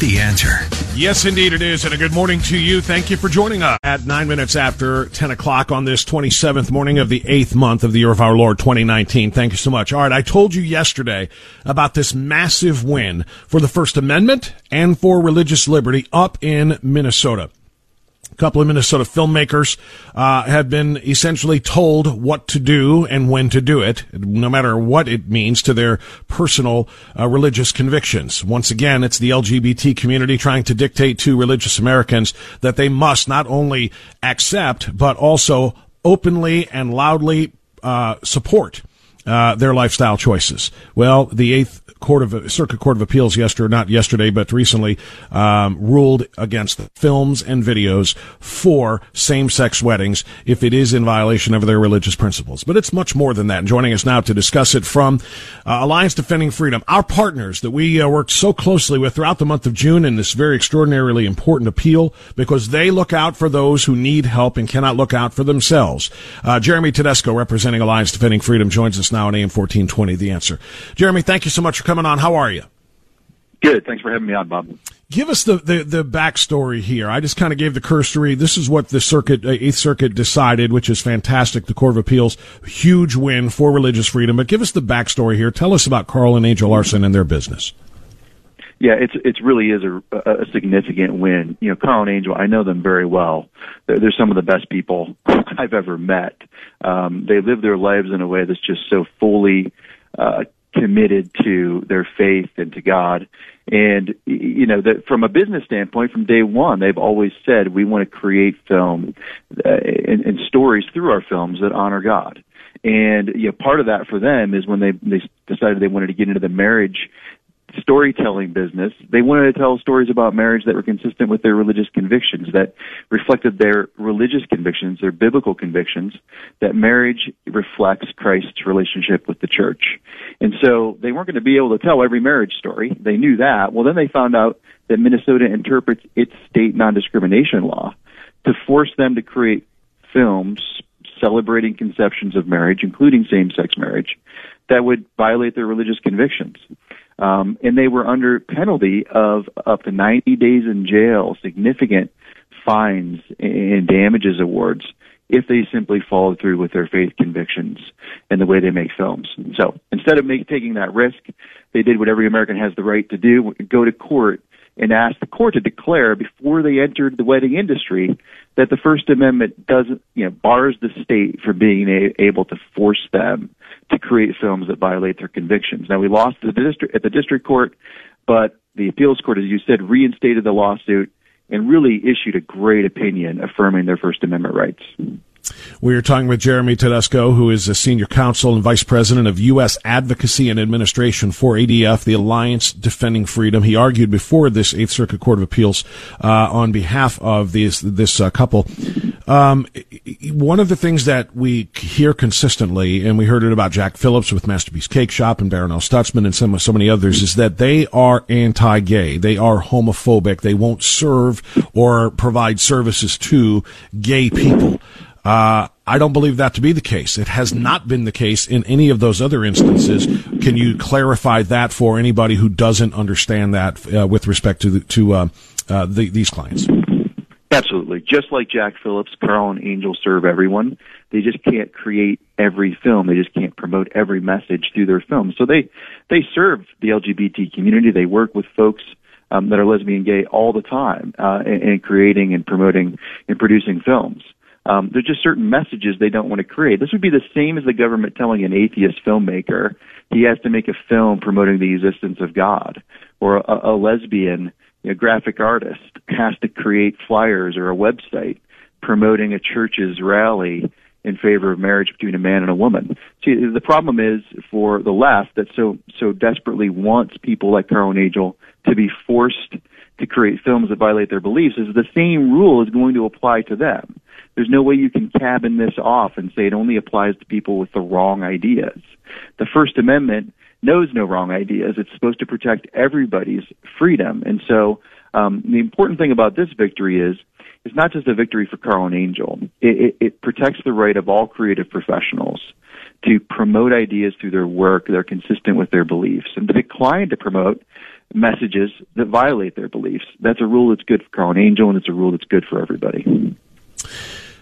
The answer. Yes, indeed it is. And a good morning to you. Thank you for joining us at nine minutes after 10 o'clock on this 27th morning of the eighth month of the year of our Lord 2019. Thank you so much. All right. I told you yesterday about this massive win for the First Amendment and for religious liberty up in Minnesota. Couple of Minnesota filmmakers uh, have been essentially told what to do and when to do it, no matter what it means to their personal uh, religious convictions. Once again, it's the LGBT community trying to dictate to religious Americans that they must not only accept, but also openly and loudly uh, support uh, their lifestyle choices. Well, the Eighth Court of Circuit Court of Appeals yesterday, not yesterday, but recently, um, ruled against films and videos for same-sex weddings if it is in violation of their religious principles. But it's much more than that. And joining us now to discuss it from uh, Alliance Defending Freedom, our partners that we uh, worked so closely with throughout the month of June in this very extraordinarily important appeal because they look out for those who need help and cannot look out for themselves. Uh, Jeremy Tedesco, representing Alliance Defending Freedom, joins us now on AM 1420, The Answer. Jeremy, thank you so much for coming on. How are you? Good. Thanks for having me on, Bob. Give us the, the, the backstory here. I just kind of gave the cursory. This is what the circuit, uh, Eighth Circuit decided, which is fantastic. The Court of Appeals, huge win for religious freedom. But give us the backstory here. Tell us about Carl and Angel Larson and their business. Yeah, it's it really is a, a significant win. You know, Carl and Angel, I know them very well. They're, they're some of the best people I've ever met. Um, they live their lives in a way that's just so fully uh, committed to their faith and to God. And you know that from a business standpoint, from day one, they've always said we want to create film uh, and, and stories through our films that honor God. And you know, part of that for them is when they they decided they wanted to get into the marriage storytelling business. They wanted to tell stories about marriage that were consistent with their religious convictions, that reflected their religious convictions, their biblical convictions, that marriage reflects Christ's relationship with the church. And so they weren't going to be able to tell every marriage story. They knew that. Well, then they found out that Minnesota interprets its state non-discrimination law to force them to create films celebrating conceptions of marriage, including same-sex marriage, that would violate their religious convictions. Um, and they were under penalty of up to 90 days in jail, significant fines and damages awards if they simply followed through with their faith convictions and the way they make films. So instead of make, taking that risk, they did what every American has the right to do, go to court and ask the court to declare before they entered the wedding industry that the First Amendment doesn't, you know, bars the state from being a- able to force them to create films that violate their convictions. Now we lost the district at the district court, but the appeals court, as you said, reinstated the lawsuit and really issued a great opinion affirming their First Amendment rights. We are talking with Jeremy Tedesco, who is a senior counsel and vice president of U.S. Advocacy and Administration for ADF, the Alliance Defending Freedom. He argued before this Eighth Circuit Court of Appeals uh, on behalf of these, this uh, couple. Um, one of the things that we hear consistently, and we heard it about Jack Phillips with Masterpiece Cake Shop and Barronelle Stutzman and some, so many others, is that they are anti-gay. They are homophobic. They won't serve or provide services to gay people. Uh, I don't believe that to be the case. It has not been the case in any of those other instances. Can you clarify that for anybody who doesn't understand that uh, with respect to the, to uh, uh the, these clients? Absolutely. Just like Jack Phillips, Carl and Angel serve everyone. They just can't create every film. They just can't promote every message through their film. So they they serve the LGBT community. They work with folks um, that are lesbian, gay all the time, uh, in, in creating and promoting and producing films. Um, there's just certain messages they don't want to create. This would be the same as the government telling an atheist filmmaker he has to make a film promoting the existence of God, or a, a lesbian know, graphic artist has to create flyers or a website promoting a church's rally in favor of marriage between a man and a woman. See, the problem is for the left that so so desperately wants people like Carl Angel to be forced to create films that violate their beliefs is the same rule is going to apply to them. There's no way you can cabin this off and say it only applies to people with the wrong ideas. The First Amendment knows no wrong ideas. It's supposed to protect everybody's freedom. And so um, the important thing about this victory is it's not just a victory for Carl and Angel. It, it, it protects the right of all creative professionals to promote ideas through their work that are consistent with their beliefs and to decline to promote messages that violate their beliefs. That's a rule that's good for Carl and Angel, and it's a rule that's good for everybody.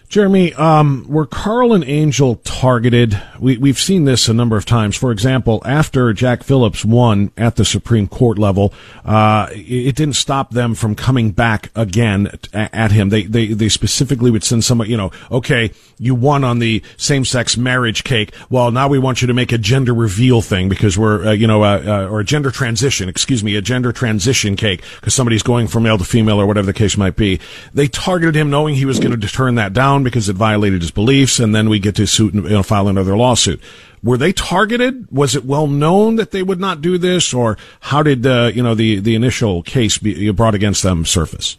Jeremy, um, were Carl and Angel targeted? We, we've seen this a number of times. For example, after Jack Phillips won at the Supreme Court level, uh, it didn't stop them from coming back again at him. They, they, they specifically would send somebody, you know, okay, you won on the same-sex marriage cake. Well, now we want you to make a gender reveal thing because we're, uh, you know, uh, uh or a gender transition, excuse me, a gender transition cake because somebody's going from male to female or whatever the case might be. They targeted him knowing he was going to turn that down down because it violated his beliefs, and then we get to suit and you know, file another lawsuit. Were they targeted? Was it well known that they would not do this, or how did uh, you know the the initial case be brought against them surface?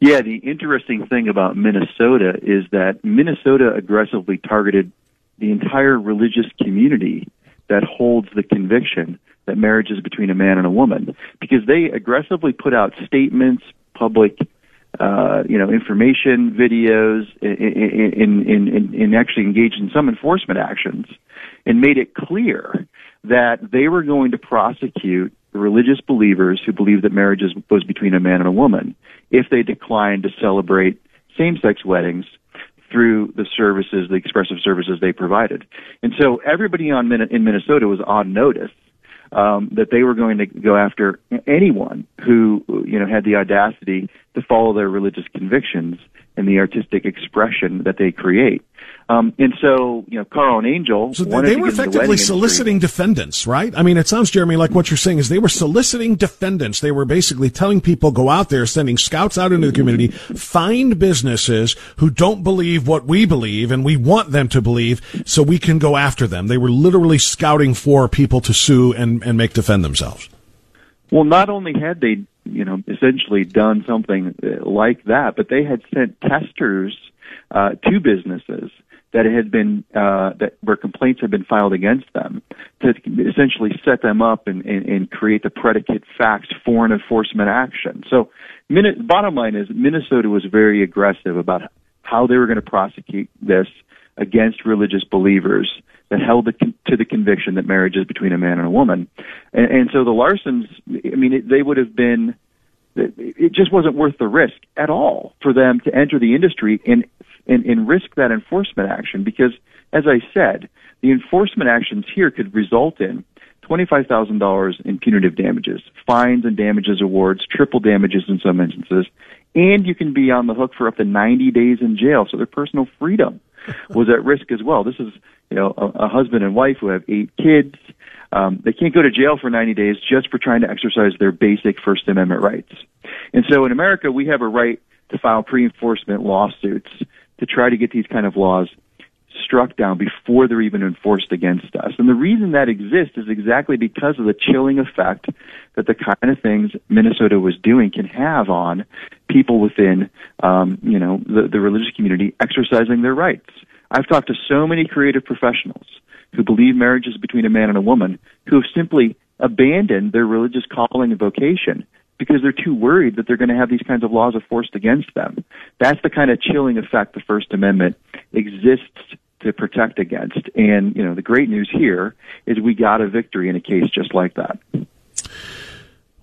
Yeah, the interesting thing about Minnesota is that Minnesota aggressively targeted the entire religious community that holds the conviction that marriage is between a man and a woman because they aggressively put out statements, public uh, you know, information videos, in, in, in, in actually engaged in some enforcement actions, and made it clear that they were going to prosecute religious believers who believed that marriage was between a man and a woman if they declined to celebrate same-sex weddings through the services, the expressive services they provided. And so everybody on in Minnesota was on notice um, that they were going to go after anyone who you know had the audacity to follow their religious convictions and the artistic expression that they create. Um, and so, you know, Carl and Angel. So they were effectively the soliciting industry. defendants, right? I mean, it sounds, Jeremy, like what you're saying is they were soliciting defendants. They were basically telling people go out there, sending scouts out into the community, find businesses who don't believe what we believe and we want them to believe so we can go after them. They were literally scouting for people to sue and, and make defend themselves. Well, not only had they, you know, essentially done something uh, like that, but they had sent testers uh, to businesses that had been uh, that where complaints had been filed against them to essentially set them up and, and, and create the predicate facts for an enforcement action. So, Min- bottom line is Minnesota was very aggressive about how they were going to prosecute this against religious believers that held the to the conviction that marriage is between a man and a woman, and, and so the Larsons, I mean, it, they would have been it just wasn't worth the risk at all for them to enter the industry and and, and risk that enforcement action because, as I said, the enforcement actions here could result in $25,000 in punitive damages, fines and damages awards, triple damages in some instances, and you can be on the hook for up to 90 days in jail. So their personal freedom was at risk as well. This is, you know, a, a husband and wife who have eight kids. Um, they can't go to jail for 90 days just for trying to exercise their basic First Amendment rights. And so in America, we have a right to file pre-enforcement lawsuits to try to get these kind of laws struck down before they're even enforced against us. And the reason that exists is exactly because of the chilling effect that the kind of things Minnesota was doing can have on people within, um, you know, the, the religious community exercising their rights. I've talked to so many creative professionals who believe marriage is between a man and a woman who have simply abandoned their religious calling and vocation because they're too worried that they're going to have these kinds of laws enforced against them. That's the kind of chilling effect the First Amendment exists to protect against. And, you know, the great news here is we got a victory in a case just like that.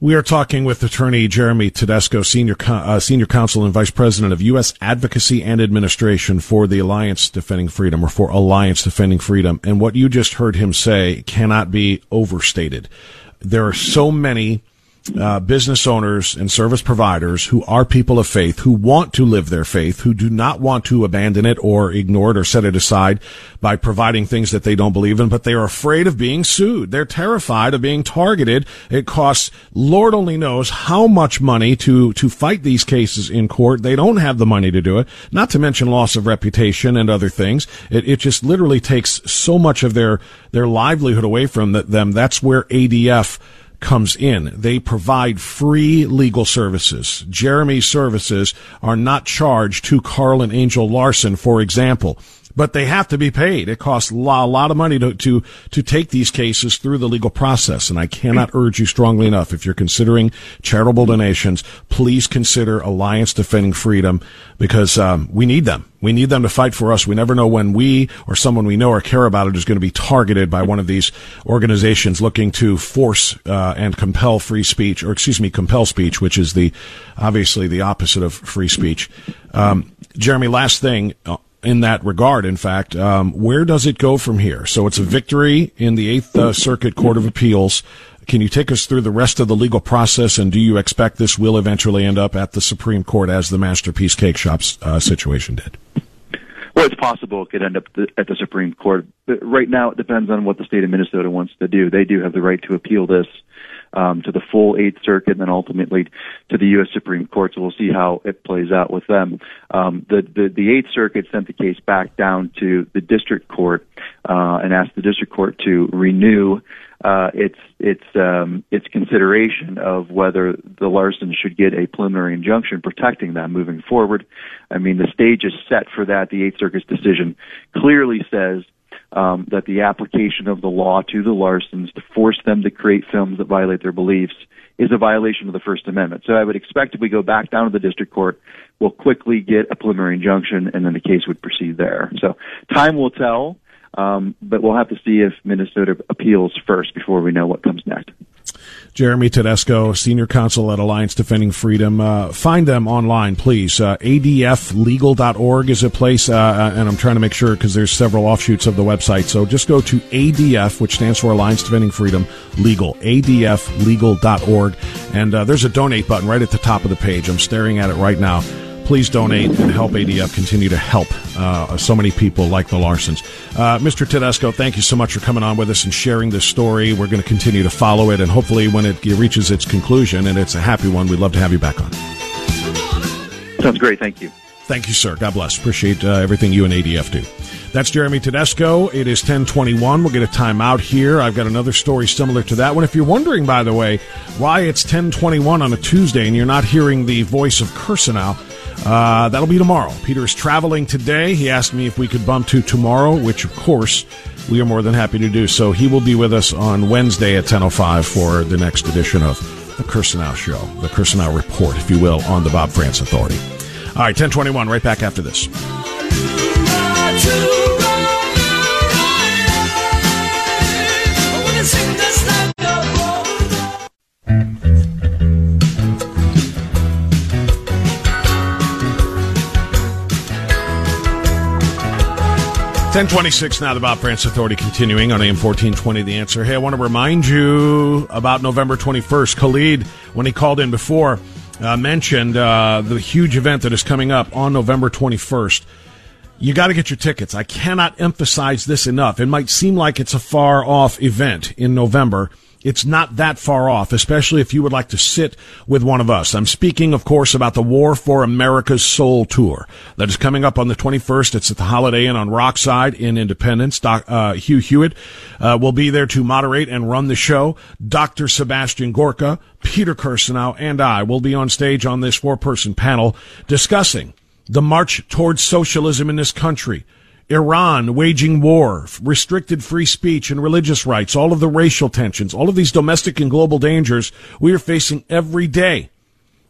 We are talking with attorney Jeremy Tedesco, senior uh, senior counsel and vice president of U.S. Advocacy and Administration for the Alliance Defending Freedom, or for Alliance Defending Freedom. And what you just heard him say cannot be overstated. There are so many uh, business owners and service providers who are people of faith, who want to live their faith, who do not want to abandon it or ignore it or set it aside by providing things that they don't believe in, but they are afraid of being sued. They're terrified of being targeted. It costs, Lord only knows how much money to, to fight these cases in court. They don't have the money to do it, not to mention loss of reputation and other things. It, it just literally takes so much of their, their livelihood away from them. That's where ADF comes in. They provide free legal services. Jeremy's services are not charged to Carl and Angel Larson, for example but they have to be paid. It costs a lot of money to, to, to take these cases through the legal process. And I cannot urge you strongly enough. If you're considering charitable donations, please consider Alliance Defending Freedom because, um, we need them. We need them to fight for us. We never know when we or someone we know or care about it is going to be targeted by one of these organizations looking to force uh, and compel free speech, or excuse me, compel speech, which is the obviously the opposite of free speech. Um, Jeremy, last thing uh, in that regard. In fact, um, where does it go from here? So it's a victory in the Eighth uh, Circuit Court of Appeals. Can you take us through the rest of the legal process, and do you expect this will eventually end up at the Supreme Court as the Masterpiece Cake Shop's uh, situation did? Well, it's possible it could end up at the Supreme Court. But right now, it depends on what the state of Minnesota wants to do. They do have the right to appeal this um, to the full Eighth Circuit and then ultimately to the U.S. Supreme Court. So we'll see how it plays out with them. Um, the, the, the Eighth Circuit sent the case back down to the District Court uh, and asked the District Court to renew uh, its its um, its consideration of whether the Larsons should get a preliminary injunction protecting them moving forward. I mean, the stage is set for that. The Eighth Circuit's decision clearly says um, that the application of the law to the Larsons to force them to create films that violate their beliefs is a violation of the First Amendment. So I would expect if we go back down to the district court, we'll quickly get a preliminary injunction, and then the case would proceed there. So time will tell, um, but we'll have to see if Minnesota appeals first before we know what comes next. Jeremy Tedesco, Senior Counsel at Alliance Defending Freedom. Uh, find them online, please. Uh, ADFlegal.org is a place, uh, uh, and I'm trying to make sure because there's several offshoots of the website. So just go to ADF, which stands for Alliance Defending Freedom, legal, ADFlegal.org. And uh, there's a donate button right at the top of the page. I'm staring at it right now please donate and help ADF continue to help uh, so many people like the Larsons. Uh, Mr. Tedesco, thank you so much for coming on with us and sharing this story. We're going to continue to follow it, and hopefully, when it reaches its conclusion and it's a happy one, we'd love to have you back on. Sounds great. Thank you. Thank you, sir. God bless. Appreciate uh, everything you and ADF do. That's Jeremy Tedesco. It is 1021. We'll get a timeout here. I've got another story similar to that one. If you're wondering, by the way, why it's 1021 on a Tuesday and you're not hearing the voice of Kirsanow, uh, that'll be tomorrow. Peter is traveling today. He asked me if we could bump to tomorrow, which of course we are more than happy to do. So he will be with us on Wednesday at 10.05 for the next edition of the Kirsanow Show, the Kirsanow Report, if you will, on the Bob Frantz Authority. All right, 1021, right back after this. 1026 now, the Bob Frantz Authority continuing on AM 1420, The Answer. Hey, I want to remind you about November 21st. Khalid, when he called in before, uh, mentioned uh, the huge event that is coming up on November 21st. you got to get your tickets. I cannot emphasize this enough. It might seem like it's a far off event in November. It's not that far off, especially if you would like to sit with one of us. I'm speaking, of course, about the War for America's Soul Tour that is coming up on the 21st. It's at the Holiday Inn on Rockside in Independence. Doc, uh, Hugh Hewitt uh, will be there to moderate and run the show. Dr. Sebastian Gorka, Peter Kirsanow, and I will be on stage on this four-person panel discussing the march towards socialism in this country, Iran waging war, restricted free speech and religious rights, all of the racial tensions, all of these domestic and global dangers we are facing every day.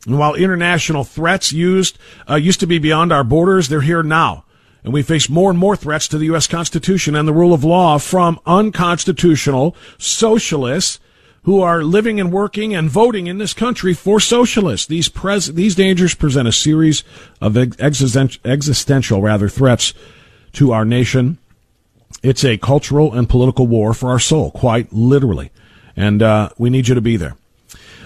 And while international threats used uh, used to be beyond our borders, they're here now. And we face more and more threats to the U.S. Constitution and the rule of law from unconstitutional socialists who are living and working and voting in this country for socialists. These pres- these dangers present a series of existential, existential rather threats to our nation. It's a cultural and political war for our soul, quite literally. And uh, we need you to be there.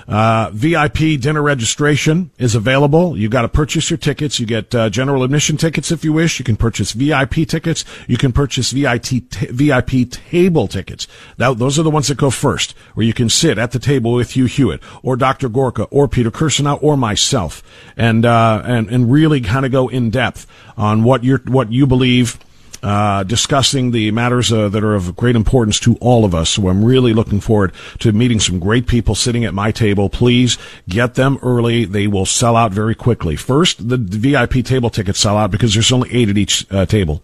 Uh, VIP dinner registration is available. You've got to purchase your tickets. You get uh, general admission tickets if you wish. You can purchase VIP tickets. You can purchase VIP t- VIP table tickets. Now, those are the ones that go first, where you can sit at the table with Hugh Hewitt or Dr. Gorka or Peter Kirsanow or myself, and uh, and and really kind of go in depth on what you what you believe uh, discussing the matters uh, that are of great importance to all of us. So I'm really looking forward to meeting some great people sitting at my table. Please get them early. They will sell out very quickly. First, the VIP table tickets sell out because there's only eight at each uh, table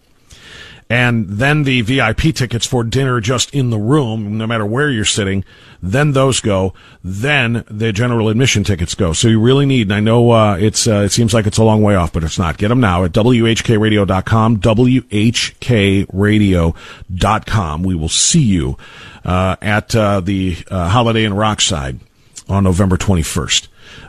and then the VIP tickets for dinner just in the room, no matter where you're sitting, then those go. Then the general admission tickets go. So you really need, and I know uh, it's uh, it seems like it's a long way off, but it's not. Get them now at whkradio.com, whkradio.com. We will see you uh, at uh, the uh, Holiday Inn Rockside on November 21st.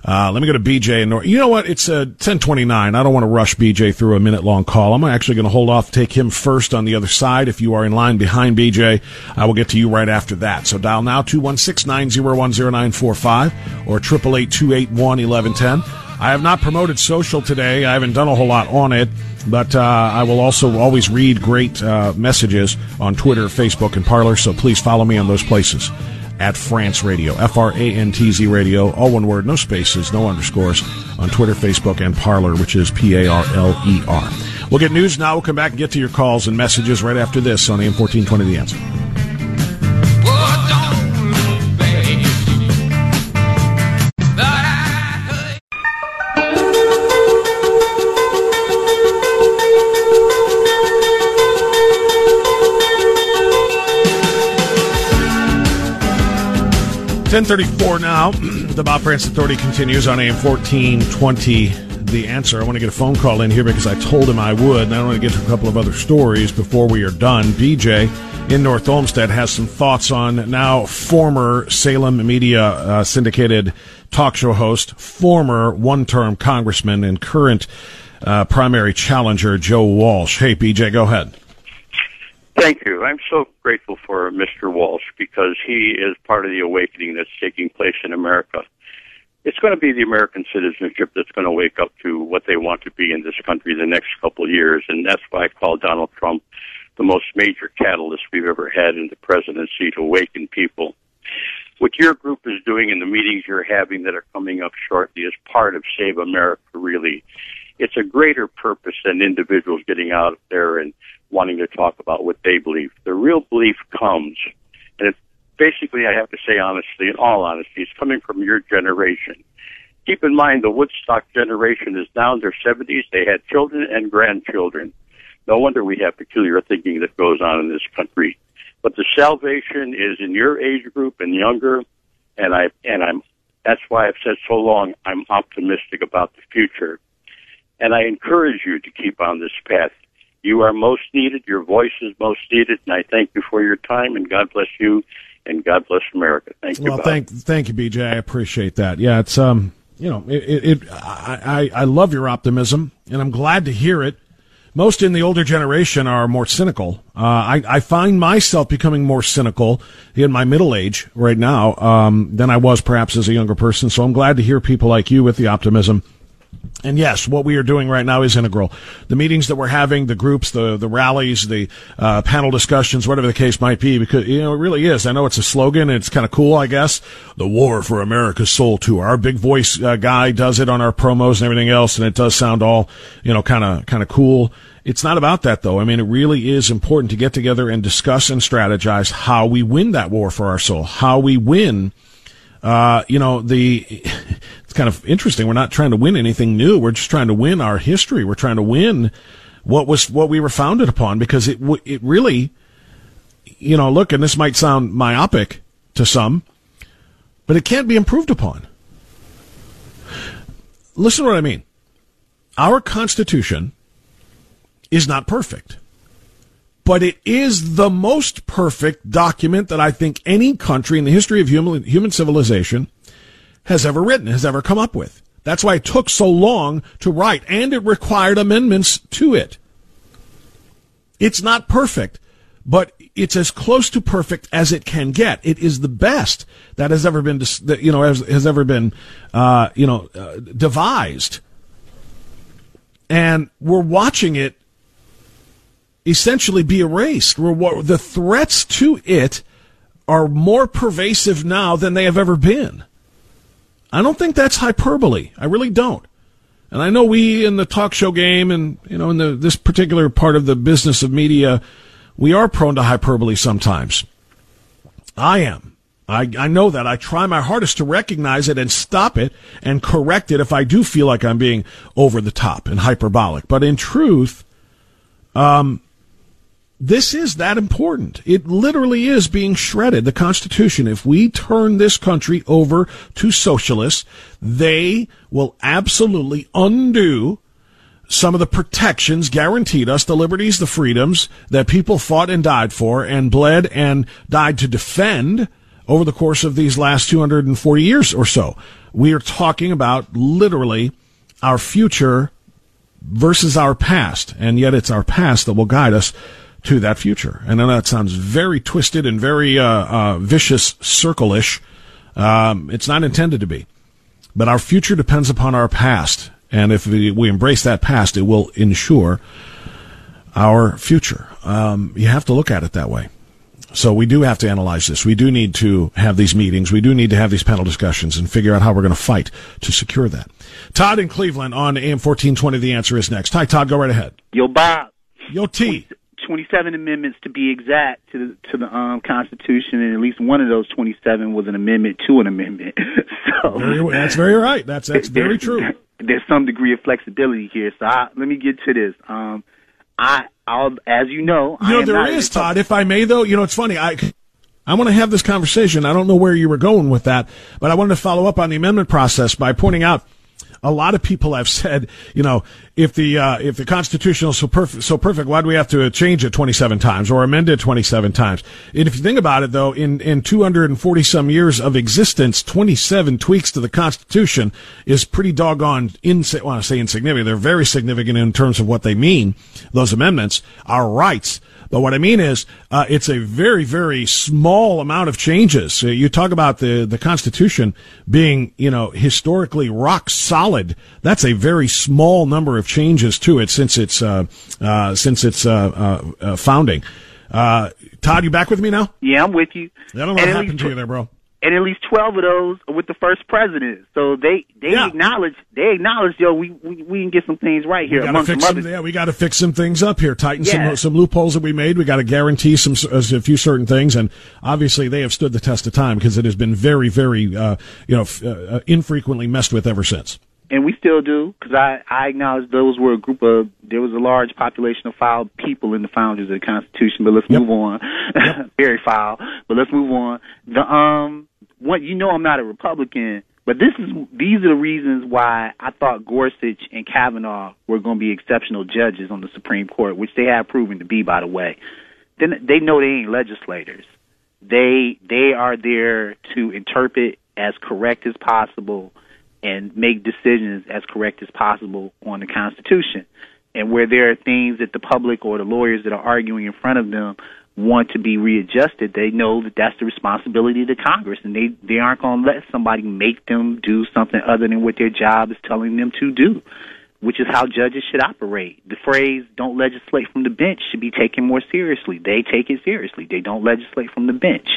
Uh, let me go to BJ and Nor- you know what? It's uh, 1029. I don't want to rush BJ through a minute long call. I'm actually going to hold off, take him first on the other side. If you are in line behind BJ, I will get to you right after that. So dial now 216-901-0945 or 888-281-1110. I have not promoted social today. I haven't done a whole lot on it, but uh, I will also always read great uh, messages on Twitter, Facebook, and Parler, so please follow me on those places at Frantz Radio, F R A N T Z Radio, all one word, no spaces, no underscores, on Twitter, Facebook, and Parler, which is P A R L E R. We'll get news now. We'll come back and get to your calls and messages right after this on AM 1420 The Answer. 1034 now. The Bob Frantz Authority continues on AM 1420. The answer. I want to get a phone call in here because I told him I would, and I want to get to a couple of other stories before we are done. BJ in North Olmsted has some thoughts on now former Salem Media uh, syndicated talk show host, former one term congressman, and current uh, primary challenger, Joe Walsh. Hey, BJ, go ahead. Thank you. I'm so grateful for Mr. Walsh because he is part of the awakening that's taking place in America. It's going to be the American citizenship that's going to wake up to what they want to be in this country the next couple of years, and that's why I call Donald Trump the most major catalyst we've ever had in the presidency to awaken people. What your group is doing and the meetings you're having that are coming up shortly is part of Save America, really. It's a greater purpose than individuals getting out there and wanting to talk about what they believe. The real belief comes, and it's basically, I have to say honestly, in all honesty, it's coming from your generation. Keep in mind, the Woodstock generation is now in their 70s. They had children and grandchildren. No wonder we have peculiar thinking that goes on in this country. But the salvation is in your age group and younger, and I and I'm that's why I've said so long. I'm optimistic about the future, and I encourage you to keep on this path. You are most needed. Your voice is most needed, and I thank you for your time. And God bless you, and God bless America. Thank you. Well, Bob. thank thank you, BJ. I appreciate that. Yeah, it's um, you know, it, it, it I, I I love your optimism, and I'm glad to hear it. Most in the older generation are more cynical. Uh, I, I find myself becoming more cynical in my middle age right now um, than I was perhaps as a younger person. So I'm glad to hear people like you with the optimism And yes, what we are doing right now is integral. The meetings that we're having, the groups, the the rallies, the uh, panel discussions, whatever the case might be, because you know it really is. I know it's a slogan, it's kind of cool, I guess. The war for America's soul tour. Our big voice uh, guy does it on our promos and everything else, and it does sound all you know kind of kind of cool. It's not about that though. I mean, it really is important to get together and discuss and strategize how we win that war for our soul, how we win. Uh, you know, the, kind of interesting. We're not trying to win anything new. We're just trying to win our history. We're trying to win what was, what we were founded upon because it, it really, you know, look, and this might sound myopic to some, but it can't be improved upon. Listen to what I mean. Our Constitution is not perfect. But it is the most perfect document that I think any country in the history of human, human civilization has ever written, has ever come up with. That's why it took so long to write, and it required amendments to it. It's not perfect, but it's as close to perfect as it can get. It is the best that has ever been, you know, has, has ever been, uh, you know, uh, devised. And we're watching it essentially be erased. We're, The threats to it are more pervasive now than they have ever been. I don't think that's hyperbole. I really don't. And I know we in the talk show game and, you know, in the, this particular part of the business of media, we are prone to hyperbole sometimes. I am. I, I know that. I try my hardest to recognize it and stop it and correct it if I do feel like I'm being over the top and hyperbolic. But in truth, um, this is that important. It literally is being shredded. The Constitution, if we turn this country over to socialists, they will absolutely undo some of the protections guaranteed us, the liberties, the freedoms that people fought and died for and bled and died to defend over the course of these last 240 years or so. We are talking about literally our future versus our past, and yet it's our past that will guide us to that future. And I know that sounds very twisted and very uh, uh, vicious, circle-ish. Um, it's not intended to be. But our future depends upon our past. And if we, we embrace that past, it will ensure our future. Um, you have to look at it that way. So we do have to analyze this. We do need to have these meetings. We do need to have these panel discussions and figure out how we're going to fight to secure that. Todd in Cleveland on AM 1420. The answer is next. Hi, Todd. Go right ahead. Yo, Bob. Yo, T. 27 amendments to be exact to the, to the um, Constitution, and at least one of those 27 was an amendment to an amendment. so very, that's very right. That's that's very true. There's some degree of flexibility here. So I, let me get to this. Um, I, I'll, as you know, you know there is Todd. If I may, though, you know it's funny. I I want to have this conversation. I don't know where you were going with that, but I wanted to follow up on the amendment process by pointing out a lot of people have said, you know, if the uh, if the Constitution is so perfect, so perfect, why do we have to change it 27 times or amend it 27 times? And if you think about it, though, in in 240 some years of existence, 27 tweaks to the Constitution is pretty doggone well, I say insignificant. They're very significant in terms of what they mean. Those amendments, our rights. But what I mean is, uh, it's a very, very small amount of changes. Uh, you talk about the, the Constitution being, you know, historically rock solid. That's a very small number of changes to it since its, uh, uh since its, uh, uh, founding. Todd, you back with me now? Yeah, I'm with you. I don't know what happened to you there, bro and at least twelve of those are with the first president. So they they yeah. acknowledge they acknowledge yo we, we we can get some things right here among some others. yeah, we got to fix some things up here, tighten yeah. some some loopholes that we made. We got to guarantee some a few certain things, and obviously they have stood the test of time because it has been very very uh, you know uh, uh, infrequently messed with ever since and we still do because I, I acknowledge those were a group of there was a large population of foul people in the founders of the Constitution. But let's yep. move on. Yep. Very foul. But let's move on. The um, what you know, I'm not a Republican, but this is these are the reasons why I thought Gorsuch and Kavanaugh were going to be exceptional judges on the Supreme Court, which they have proven to be, by the way. Then they know they ain't legislators. They they are there to interpret as correct as possible and make decisions as correct as possible on the Constitution. And where there are things that the public or the lawyers that are arguing in front of them want to be readjusted, they know that that's the responsibility of the Congress, and they they aren't going to let somebody make them do something other than what their job is telling them to do, which is how judges should operate. The phrase "don't legislate from the bench" should be taken more seriously. They take it seriously. They don't legislate from the bench.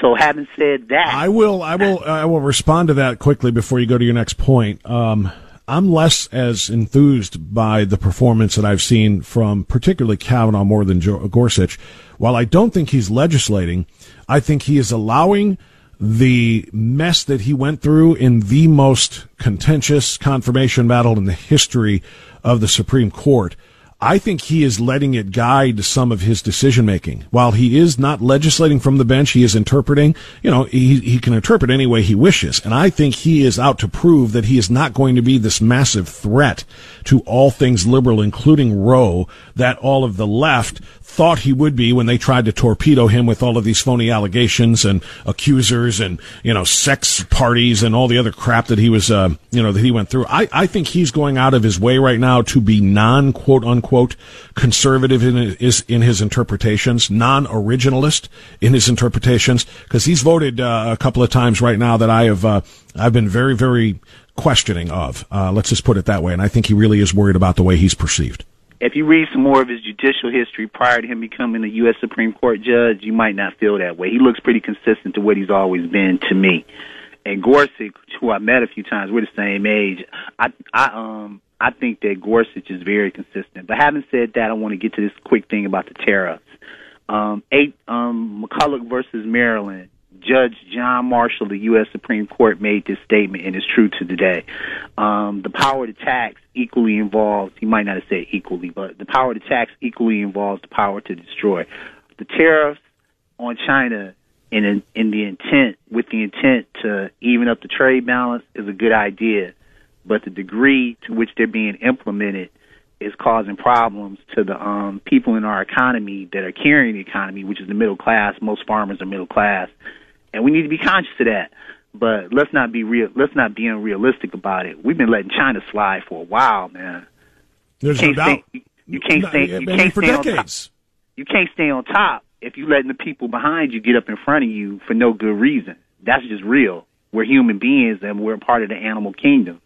So, having said that, I will I will I will respond to that quickly before you go to your next point. Um, I'm less as enthused by the performance that I've seen from particularly Kavanaugh more than Gorsuch. While I don't think he's legislating, I think he is allowing the mess that he went through in the most contentious confirmation battle in the history of the Supreme Court I think he is letting it guide some of his decision making. While he is not legislating from the bench, he is interpreting, you know, he, he can interpret any way he wishes. And I think he is out to prove that he is not going to be this massive threat to all things liberal, including Roe, that all of the left thought he would be when they tried to torpedo him with all of these phony allegations and accusers and you know sex parties and all the other crap that he was uh, you know that he went through. I, I think he's going out of his way right now to be non quote unquote conservative in his in his interpretations, non originalist in his interpretations because he's voted uh, a couple of times right now that I have uh, I've been very very questioning of. Uh, let's just put it that way, and I think he really is worried about the way he's perceived if you read some more of his judicial history prior to him becoming a U.S. Supreme Court judge, you might not feel that way. He looks pretty consistent to what he's always been to me. And Gorsuch, who I met a few times, we're the same age. I, I, um, I think that Gorsuch is very consistent. But having said that, I want to get to this quick thing about the tariffs. Um, eight, um, McCulloch versus Maryland. Judge John Marshall, the U.S. Supreme Court, made this statement, and it's true to today. Um, the power to tax equally involves, he might not have said equally, but the power to tax equally involves the power to destroy. The tariffs on China in, in the intent, with the intent to even up the trade balance is a good idea, but the degree to which they're being implemented is causing problems to the um, people in our economy that are carrying the economy, which is the middle class. Most farmers are middle class and we need to be conscious of that. But let's not be real. Let's not be unrealistic about it. We've been letting China slide for a while, man. There's no doubt. Stay, you, can't stay. You can't for stay decades. on top. You can't stay on top if you're letting the people behind you get up in front of you for no good reason. That's just real. We're human beings and we're part of the animal kingdom.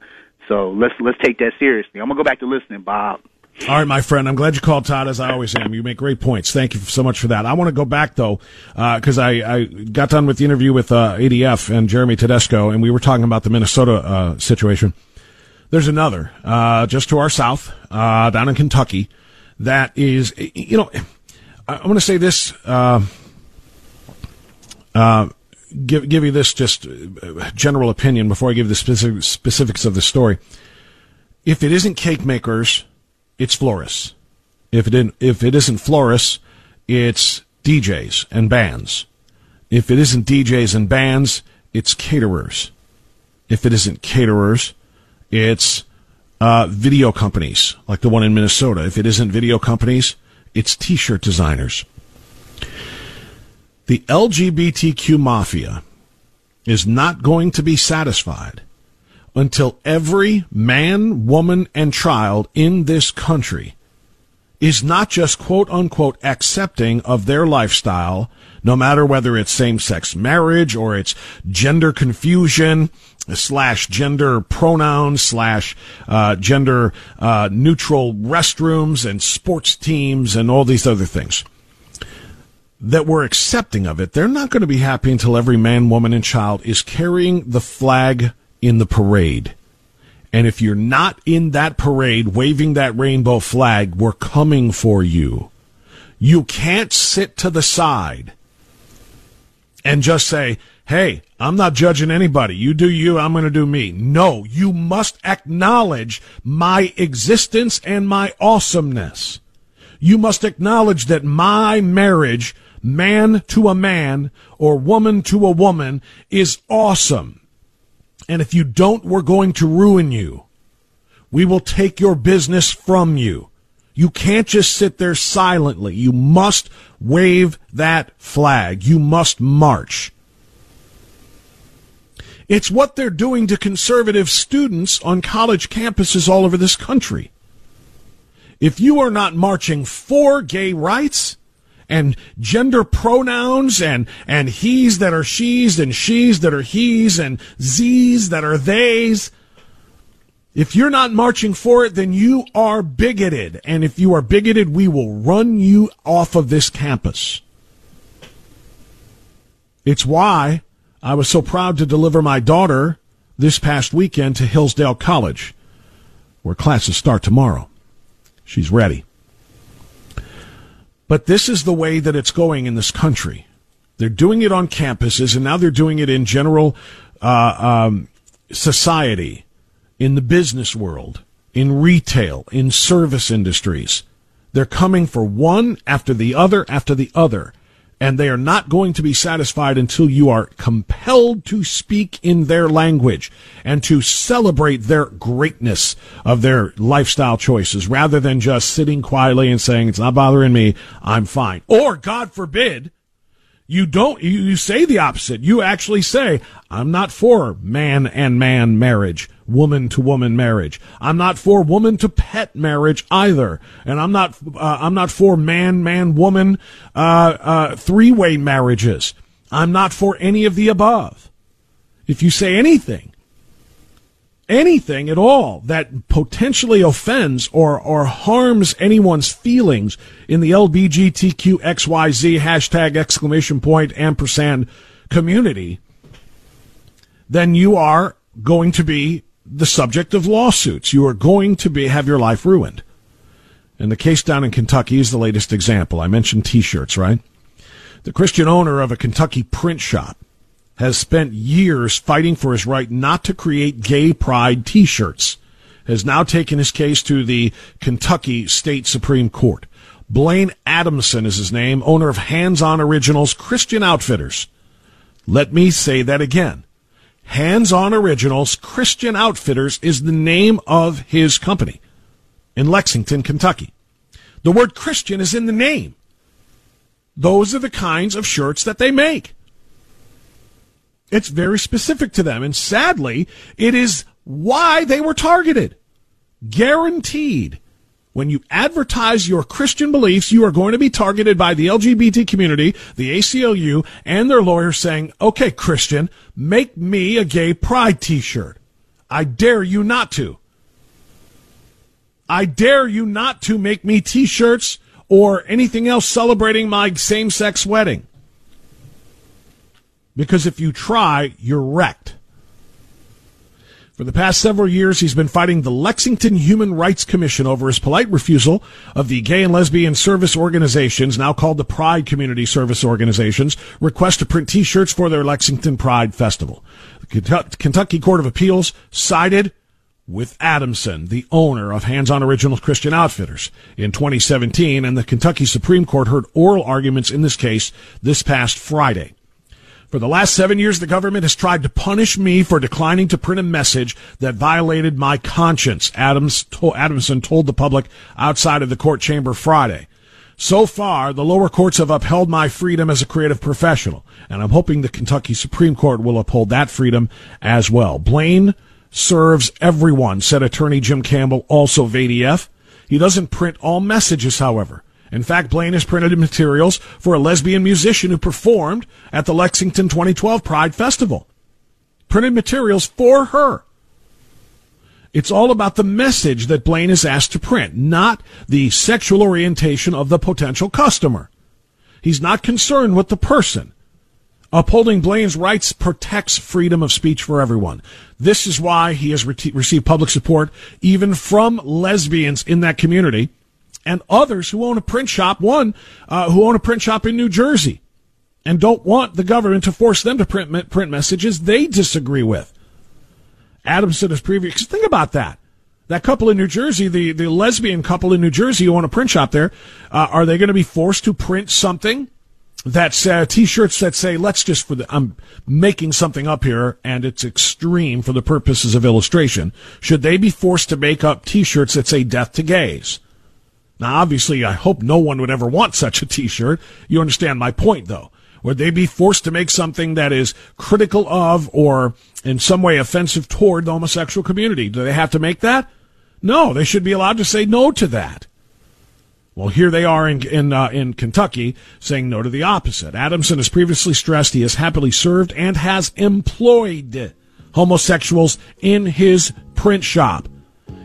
So let's let's take that seriously. I'm gonna go back to listening, Bob. All right, my friend. I'm glad you called Todd, as I always am. You make great points. Thank you so much for that. I want to go back though, because uh, I, I got done with the interview with uh, ADF and Jeremy Tedesco, and we were talking about the Minnesota uh, situation. There's another uh, just to our south, uh, down in Kentucky, that is, you know, I, want to say this. Uh, give give you this just general opinion before I give the specific, specifics of the story. If it isn't cake makers it's florists. If it if it isn't florists, it's DJs and bands. If it isn't DJs and bands, it's caterers. If it isn't caterers, it's uh, video companies like the one in Minnesota. If it isn't video companies, it's T-shirt designers. The LGBTQ mafia is not going to be satisfied until every man, woman, and child in this country is not just quote unquote accepting of their lifestyle, no matter whether it's same sex marriage or it's gender confusion slash gender pronouns slash uh, gender uh, neutral restrooms and sports teams and all these other things that we're accepting of it, they're not going to be happy until every man, woman, and child is carrying the flag in the parade. And if you're not in that parade waving that rainbow flag, we're coming for you. You can't sit to the side and just say, hey, I'm not judging anybody. You do you, I'm going to do me. No, you must acknowledge my existence and my awesomeness. You must acknowledge that my marriage, man to a man or woman to a woman, is awesome. And if you don't, we're going to ruin you. We will take your business from you. You can't just sit there silently. You must wave that flag. You must march. It's what they're doing to conservative students on college campuses all over this country. If you are not marching for gay rights and gender pronouns and, and he's that are she's and she's that are he's and z's that are they's. If you're not marching for it, then you are bigoted. And if you are bigoted, we will run you off of this campus. It's why I was so proud to deliver my daughter this past weekend to Hillsdale College, where classes start tomorrow. She's ready. But this is the way that it's going in this country. They're doing it on campuses, and now they're doing it in general uh, um, society, in the business world, in retail, in service industries. They're coming for one after the other after the other and they are not going to be satisfied until you are compelled to speak in their language and to celebrate their greatness of their lifestyle choices rather than just sitting quietly and saying, it's not bothering me, I'm fine. Or, God forbid, you don't, you, you say the opposite. You actually say, I'm not for man and man marriage, woman to woman marriage. I'm not for woman to pet marriage either. And I'm not, uh, I'm not for man, man, woman, uh, uh, three way marriages. I'm not for any of the above. If you say anything, anything at all that potentially offends or, or harms anyone's feelings in the LBGTQXYZ hashtag exclamation point ampersand community, then you are going to be the subject of lawsuits. You are going to be, have your life ruined. And the case down in Kentucky is the latest example. I mentioned t-shirts, right? The Christian owner of a Kentucky print shop has spent years fighting for his right not to create gay pride t-shirts, has now taken his case to the Kentucky State Supreme Court. Blaine Adamson is his name, owner of Hands On Originals Christian Outfitters. Let me say that again. Hands On Originals Christian Outfitters is the name of his company in Lexington, Kentucky. The word Christian is in the name. Those are the kinds of shirts that they make. It's very specific to them. And sadly, it is why they were targeted. Guaranteed. When you advertise your Christian beliefs, you are going to be targeted by the LGBT community, the ACLU, and their lawyers saying, okay, Christian, make me a gay pride t-shirt. I dare you not to. I dare you not to make me t-shirts or anything else celebrating my same-sex wedding. Because if you try, you're wrecked. For the past several years, he's been fighting the Lexington Human Rights Commission over his polite refusal of the gay and lesbian service organizations, now called the Pride Community Service Organizations, request to print t-shirts for their Lexington Pride Festival. The Kentucky Court of Appeals sided with Adamson, the owner of Hands On Original Christian Outfitters, in 2017, and the Kentucky Supreme Court heard oral arguments in this case this past Friday. For the last seven years, the government has tried to punish me for declining to print a message that violated my conscience, Adams to- Adamson told the public outside of the court chamber Friday. So far, the lower courts have upheld my freedom as a creative professional, and I'm hoping the Kentucky Supreme Court will uphold that freedom as well. Blaine serves everyone, said attorney Jim Campbell, also of ADF. He doesn't print all messages, however. In fact, Blaine has printed materials for a lesbian musician who performed at the Lexington 2012 Pride Festival. Printed materials for her. It's all about the message that Blaine is asked to print, not the sexual orientation of the potential customer. He's not concerned with the person. Upholding Blaine's rights protects freedom of speech for everyone. This is why he has re- received public support even from lesbians in that community and others who own a print shop, one uh, who own a print shop in New Jersey and don't want the government to force them to print print messages they disagree with. Adamson has previously think about that. That couple in New Jersey, the, the lesbian couple in New Jersey who own a print shop there, uh, are they going to be forced to print something that's uh, t-shirts that say let's just for the i'm making something up here and it's extreme for the purposes of illustration should they be forced to make up t-shirts that say death to gays now, obviously, I hope no one would ever want such a t-shirt. You understand my point, though. Would they be forced to make something that is critical of or in some way offensive toward the homosexual community? Do they have to make that? No, they should be allowed to say no to that. Well, here they are in in, uh, in Kentucky saying no to the opposite. Adamson has previously stressed he has happily served and has employed homosexuals in his print shop.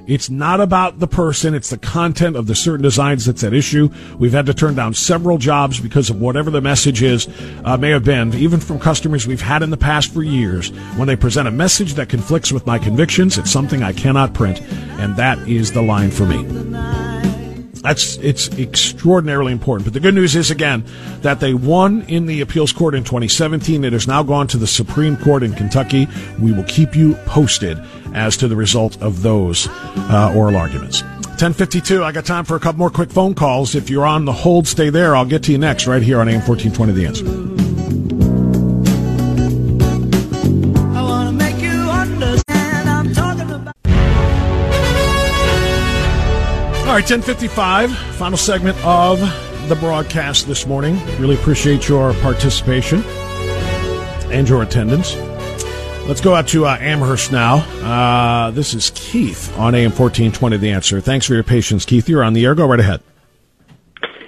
It's not about the person, it's the content of the certain designs that's at issue. We've had to turn down several jobs because of whatever the message is, uh, may have been, even from customers we've had in the past for years. When they present a message that conflicts with my convictions, it's something I cannot print, and that is the line for me. That's it's extraordinarily important. But the good news is again that they won in the appeals court in 2017. It has now gone to the Supreme Court in Kentucky. We will keep you posted as to the result of those uh, oral arguments. 1052, I got time for a couple more quick phone calls. If you're on the hold, stay there. I'll get to you next right here on AM 1420 The Answer. All right, 1055, final segment of the broadcast this morning. Really appreciate your participation and your attendance. Let's go out to uh, Amherst now. Uh, this is Keith on AM 1420 The Answer. Thanks for your patience, Keith. You're on the air. Go right ahead.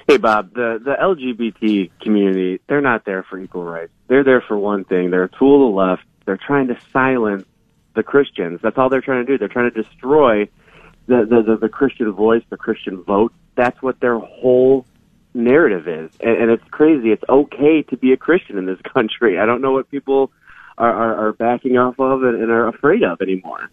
Hey, Bob. The, the LGBT community, they're not there for equal rights. They're there for one thing. They're a tool of the left. They're trying to silence the Christians. That's all they're trying to do. They're trying to destroy the, the, the, the Christian voice, the Christian vote. That's what their whole narrative is. And, and it's crazy. It's okay to be a Christian in this country. I don't know what people are, are, are backing off of and, and are afraid of anymore.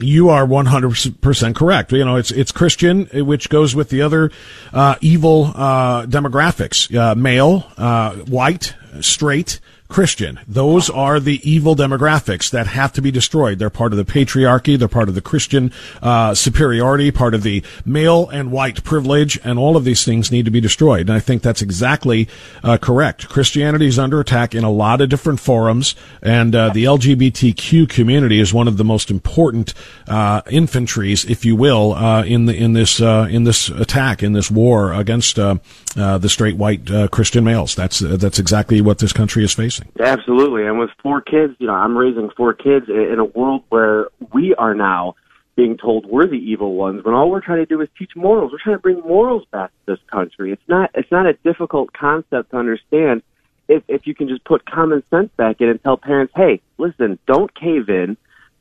You are 100% correct. You know, it's, it's Christian, which goes with the other, uh, evil, uh, demographics. Uh, male, uh, white, straight, Christian. Those are the evil demographics that have to be destroyed. They're part of the patriarchy. They're part of the Christian uh, superiority, part of the male and white privilege, and all of these things need to be destroyed. And I think that's exactly uh, correct. Christianity is under attack in a lot of different forums, and uh, the LGBTQ community is one of the most important uh, infantries, if you will, uh, in the in this uh, in this attack in this war against the straight white Christian males. That's that's exactly what this country is facing. Absolutely. And with four kids, you know, I'm raising four kids in a world where we are now being told we're the evil ones when all we're trying to do is teach morals. We're trying to bring morals back to this country. It's not it's not a difficult concept to understand if if you can just put common sense back in and tell parents, "Hey, listen, don't cave in.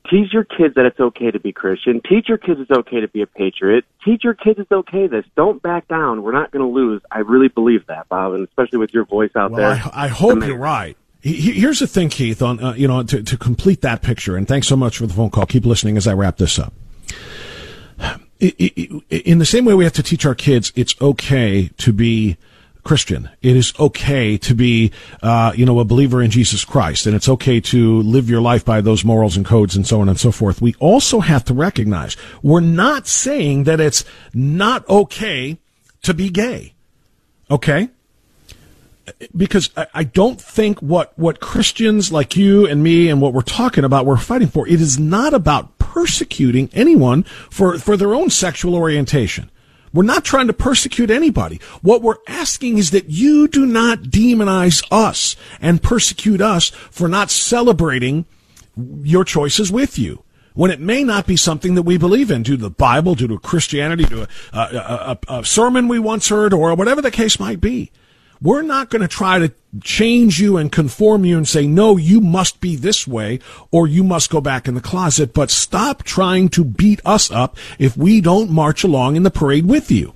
Teach your kids that it's okay to be Christian. Teach your kids it's okay to be a patriot. Teach your kids it's okay this. Don't back down. We're not going to lose. I really believe that, Bob, and especially with your voice out well, there. I, I hope you're right. Here's the thing, Keith. On uh, you know, to, to complete that picture, and thanks so much for the phone call. Keep listening as I wrap this up. In the same way, we have to teach our kids it's okay to be Christian. It is okay to be, uh, you know, a believer in Jesus Christ, and it's okay to live your life by those morals and codes and so on and so forth. We also have to recognize we're not saying that it's not okay to be gay. Okay? Because I, I don't think what, what Christians like you and me and what we're talking about, we're fighting for. It is not about persecuting anyone for, for their own sexual orientation. We're not trying to persecute anybody. What we're asking is that you do not demonize us and persecute us for not celebrating your choices with you when it may not be something that we believe in due to the Bible, due to Christianity, to a, a, a, a sermon we once heard, or whatever the case might be. We're not going to try to change you and conform you and say, no, you must be this way or you must go back in the closet, but stop trying to beat us up if we don't march along in the parade with you.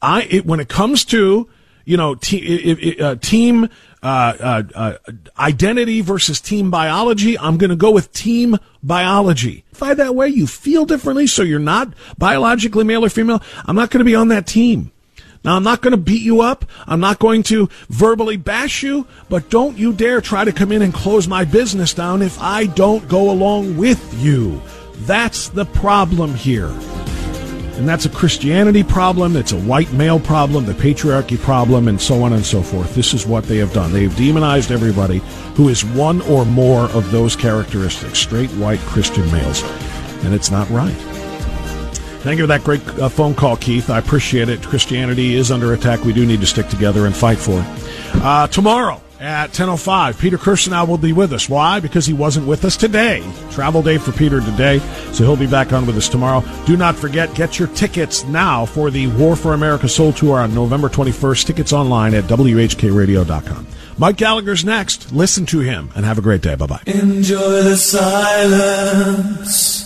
I, it, when it comes to, you know, te- uh, team, uh, uh, uh, identity versus team biology, I'm going to go with team biology. Find that way, you feel differently, so you're not biologically male or female. I'm not going to be on that team. Now, I'm not going to beat you up. I'm not going to verbally bash you, but don't you dare try to come in and close my business down if I don't go along with you. That's the problem here. And that's a Christianity problem, it's a white male problem, the patriarchy problem, and so on and so forth. This is what they have done. They've demonized everybody who is one or more of those characteristics straight white Christian males. And it's not right. Thank you for that great uh, phone call, Keith. I appreciate it. Christianity is under attack. We do need to stick together and fight for it. Uh, tomorrow at 10.05, Peter Kirsanow will be with us. Why? Because he wasn't with us today. Travel day for Peter today, so he'll be back on with us tomorrow. Do not forget, get your tickets now for the War for America Soul Tour on November 21st. Tickets online at WHKRadio.com. Mike Gallagher's next. Listen to him and have a great day. Bye bye. Enjoy the silence.